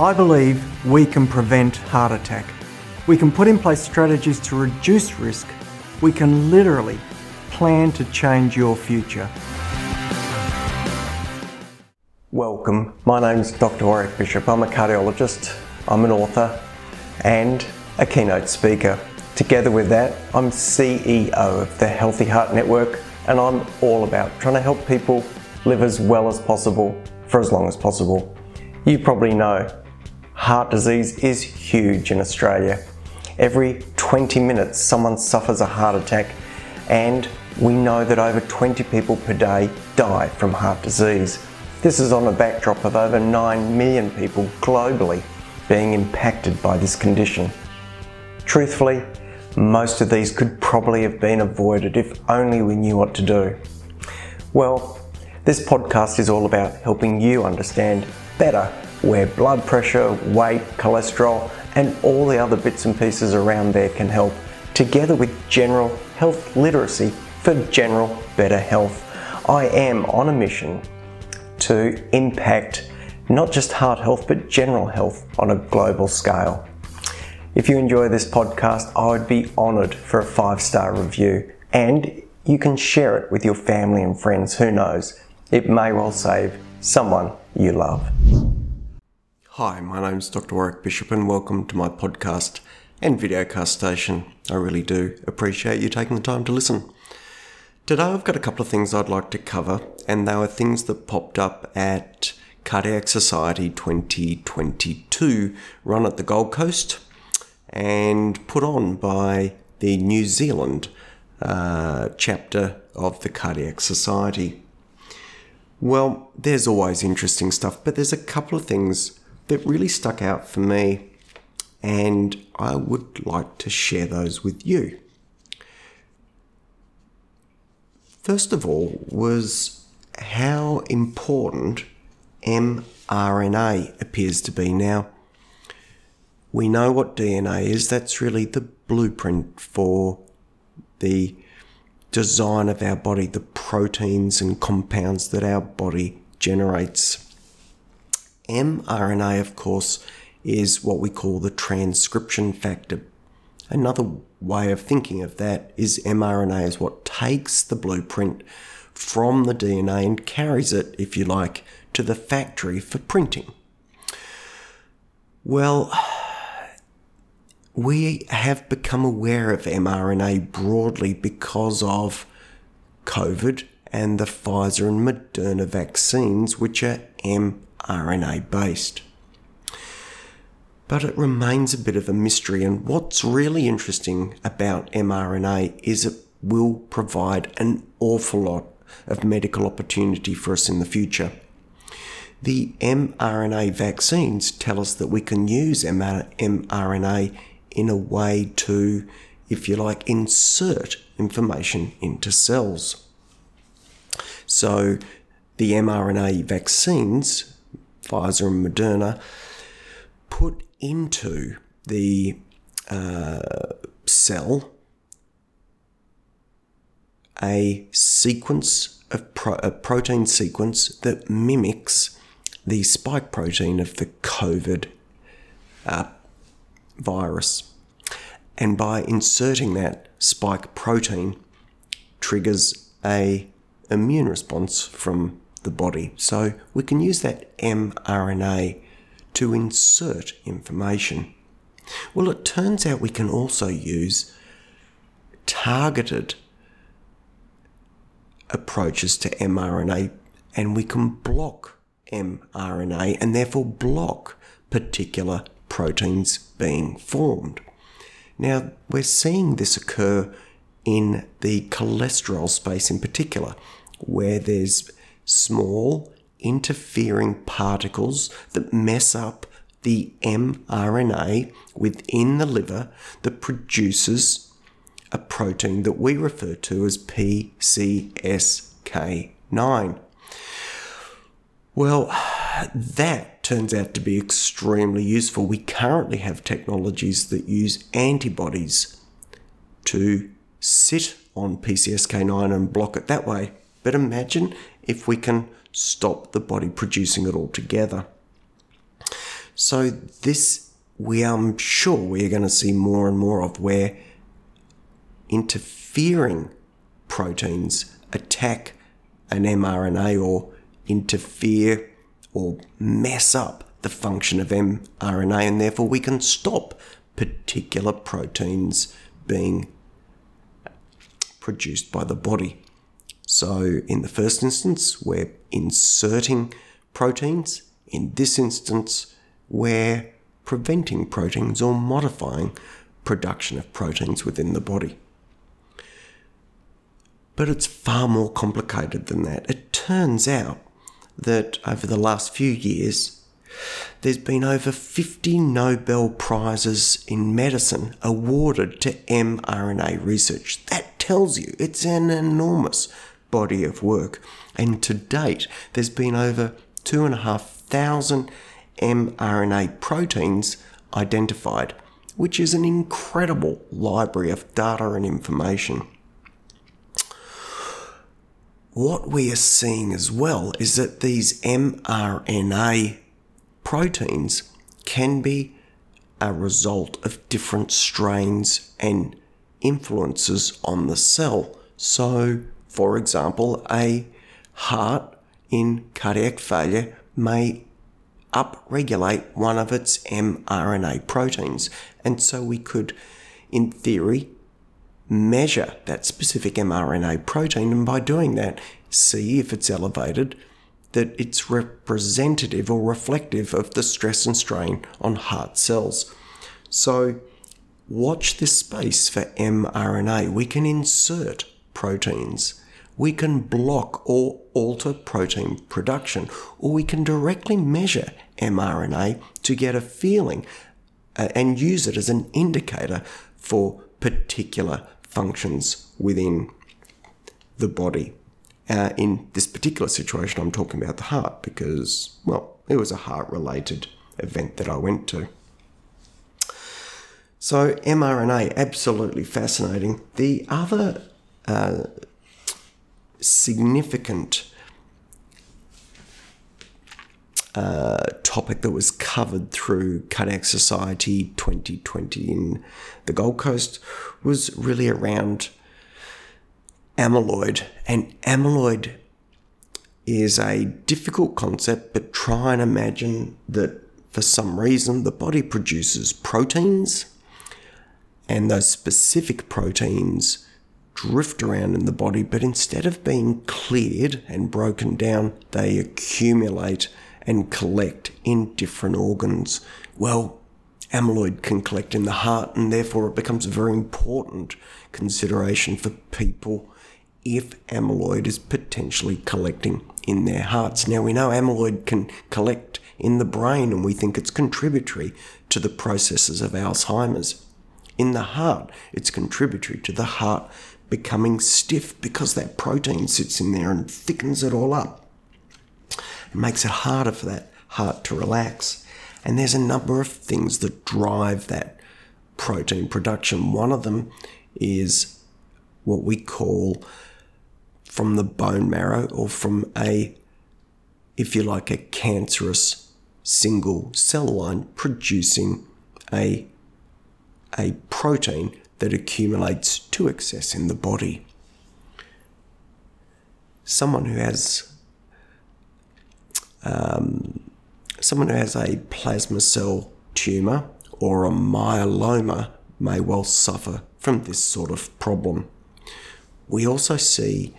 I believe we can prevent heart attack. We can put in place strategies to reduce risk. We can literally plan to change your future. Welcome. My name's Dr. Warwick Bishop. I'm a cardiologist, I'm an author, and a keynote speaker. Together with that, I'm CEO of the Healthy Heart Network, and I'm all about trying to help people live as well as possible for as long as possible. You probably know heart disease is huge in Australia. Every 20 minutes, someone suffers a heart attack, and we know that over 20 people per day die from heart disease. This is on a backdrop of over 9 million people globally being impacted by this condition. Truthfully, most of these could probably have been avoided if only we knew what to do. Well, this podcast is all about helping you understand better where blood pressure, weight, cholesterol, and all the other bits and pieces around there can help, together with general health literacy for general better health. I am on a mission to impact not just heart health but general health on a global scale. If you enjoy this podcast, I would be honoured for a five star review and you can share it with your family and friends. Who knows? It may well save someone you love. Hi, my name is Dr. Warwick Bishop, and welcome to my podcast and videocast station. I really do appreciate you taking the time to listen. Today, I've got a couple of things I'd like to cover, and they were things that popped up at Cardiac Society 2022, run at the Gold Coast and put on by the New Zealand uh, chapter of the Cardiac Society. Well, there's always interesting stuff, but there's a couple of things that really stuck out for me, and I would like to share those with you. First of all, was how important mRNA appears to be now. We know what DNA is, that's really the blueprint for the design of our body, the proteins and compounds that our body generates mRNA, of course, is what we call the transcription factor. Another way of thinking of that is mRNA is what takes the blueprint from the DNA and carries it, if you like, to the factory for printing. Well, we have become aware of mRNA broadly because of COVID and the Pfizer and Moderna vaccines, which are mRNA based. But it remains a bit of a mystery, and what's really interesting about mRNA is it will provide an awful lot of medical opportunity for us in the future. The mRNA vaccines tell us that we can use mRNA in a way to, if you like, insert information into cells. So the mRNA vaccines Pfizer and Moderna, put into the uh, cell a sequence of pro- a protein sequence that mimics the spike protein of the COVID uh, virus. And by inserting that spike protein, triggers a immune response from the body. So we can use that mRNA to insert information. Well, it turns out we can also use targeted approaches to mRNA and we can block mRNA and therefore block particular proteins being formed. Now, we're seeing this occur in the cholesterol space in particular, where there's small interfering particles that mess up the mRNA within the liver that produces a protein that we refer to as PCSK9. Well, that turns out to be extremely useful. We currently have technologies that use antibodies to sit on PCSK9 and block it that way. But imagine if we can stop the body producing it altogether. So this we I'm sure we're going to see more and more of where interfering proteins attack an mRNA or interfere or mess up the function of mRNA, and therefore we can stop particular proteins being produced by the body. So, in the first instance, we're inserting proteins. In this instance, we're preventing proteins or modifying production of proteins within the body. But it's far more complicated than that. It turns out that over the last few years, there's been over 50 Nobel Prizes in medicine awarded to mRNA research. That tells you it's an enormous body of work. And to date, there's been over 2,500 mRNA proteins identified, which is an incredible library of data and information. What we are seeing as well is that these mRNA proteins can be a result of different strains and influences on the cell. So, for example, a heart in cardiac failure may upregulate one of its mRNA proteins. And so we could, in theory, measure that specific mRNA protein, and by doing that, see if it's elevated, that it's representative or reflective of the stress and strain on heart cells. So, watch this space for mRNA. We can insert proteins we can block or alter protein production, or we can directly measure mRNA to get a feeling uh, and use it as an indicator for particular functions within the body. Uh, in this particular situation, I'm talking about the heart because, well, it was a heart related event that I went to. So, mRNA, absolutely fascinating. The other significant uh, topic that was covered through Cardiac Society 2020 in the Gold Coast was really around amyloid. And amyloid is a difficult concept, but try and imagine that for some reason the body produces proteins, and those specific proteins drift around in the body, but instead of being cleared and broken down, they accumulate and collect in different organs. Well, amyloid can collect in the heart, and therefore it becomes a very important consideration for people if amyloid is potentially collecting in their hearts. Now, we know amyloid can collect in the brain, and we think it's contributory to the processes of Alzheimer's. In the heart, it's contributory to the heart becoming stiff because that protein sits in there and thickens it all up. It makes it harder for that heart to relax. And there's a number of things that drive that protein production. One of them is what we call from the bone marrow or from a, if you like, a cancerous single cell line producing a, a protein that accumulates to excess in the body. Someone who has um, someone who has a plasma cell tumor or a myeloma may well suffer from this sort of problem. We also see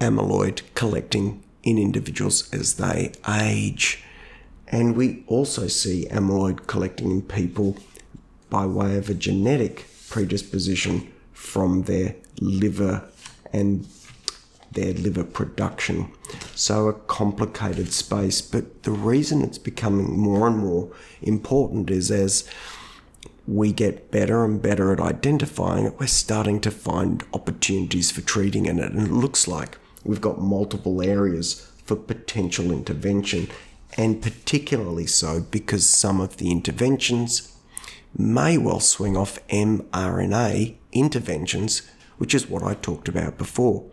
amyloid collecting in individuals as they age. And we also see amyloid collecting in people by way of a genetic predisposition from their liver and their liver production. So, a complicated space. But the reason it's becoming more and more important is as we get better and better at identifying it, we're starting to find opportunities for treating it. And it looks like we've got multiple areas for potential intervention, and particularly so because some of the interventions may well swing off mRNA interventions, which is what I talked about before.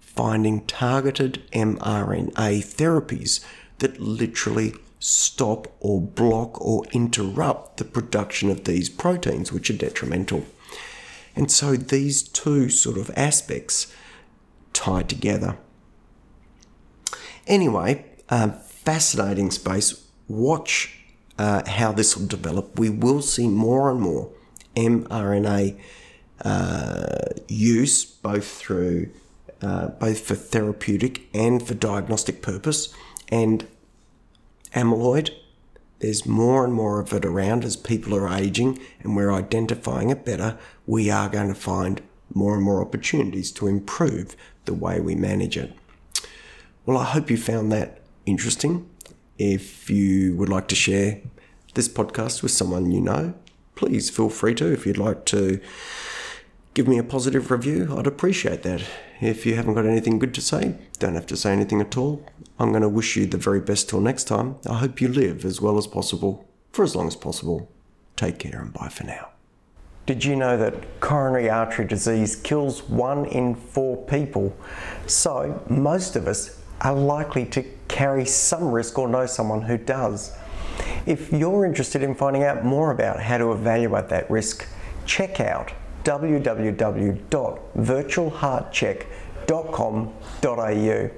Finding targeted mRNA therapies that literally stop or block or interrupt the production of these proteins, which are detrimental. And so these two sort of aspects tie together. Anyway, uh, fascinating space. Watch uh, how this will develop. We will see more and more mRNA uh, use, both through uh, both for therapeutic and for diagnostic purpose, and amyloid. There's more and more of it around as people are aging and we're identifying it better. We are going to find more and more opportunities to improve the way we manage it. Well, I hope you found that interesting. If you would like to share this podcast with someone you know, please feel free to. If you'd like to give me a positive review, I'd appreciate that. If you haven't got anything good to say, don't have to say anything at all. I'm going to wish you the very best till next time. I hope you live as well as possible for as long as possible. Take care and bye for now. Did you know that coronary artery disease kills one in four people? So, most of us are likely to carry some risk or know someone who does. If you're interested in finding out more about how to evaluate that risk, check out www.virtualheartcheck.com.au.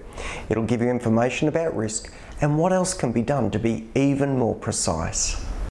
It'll give you information about risk and what else can be done to be even more precise.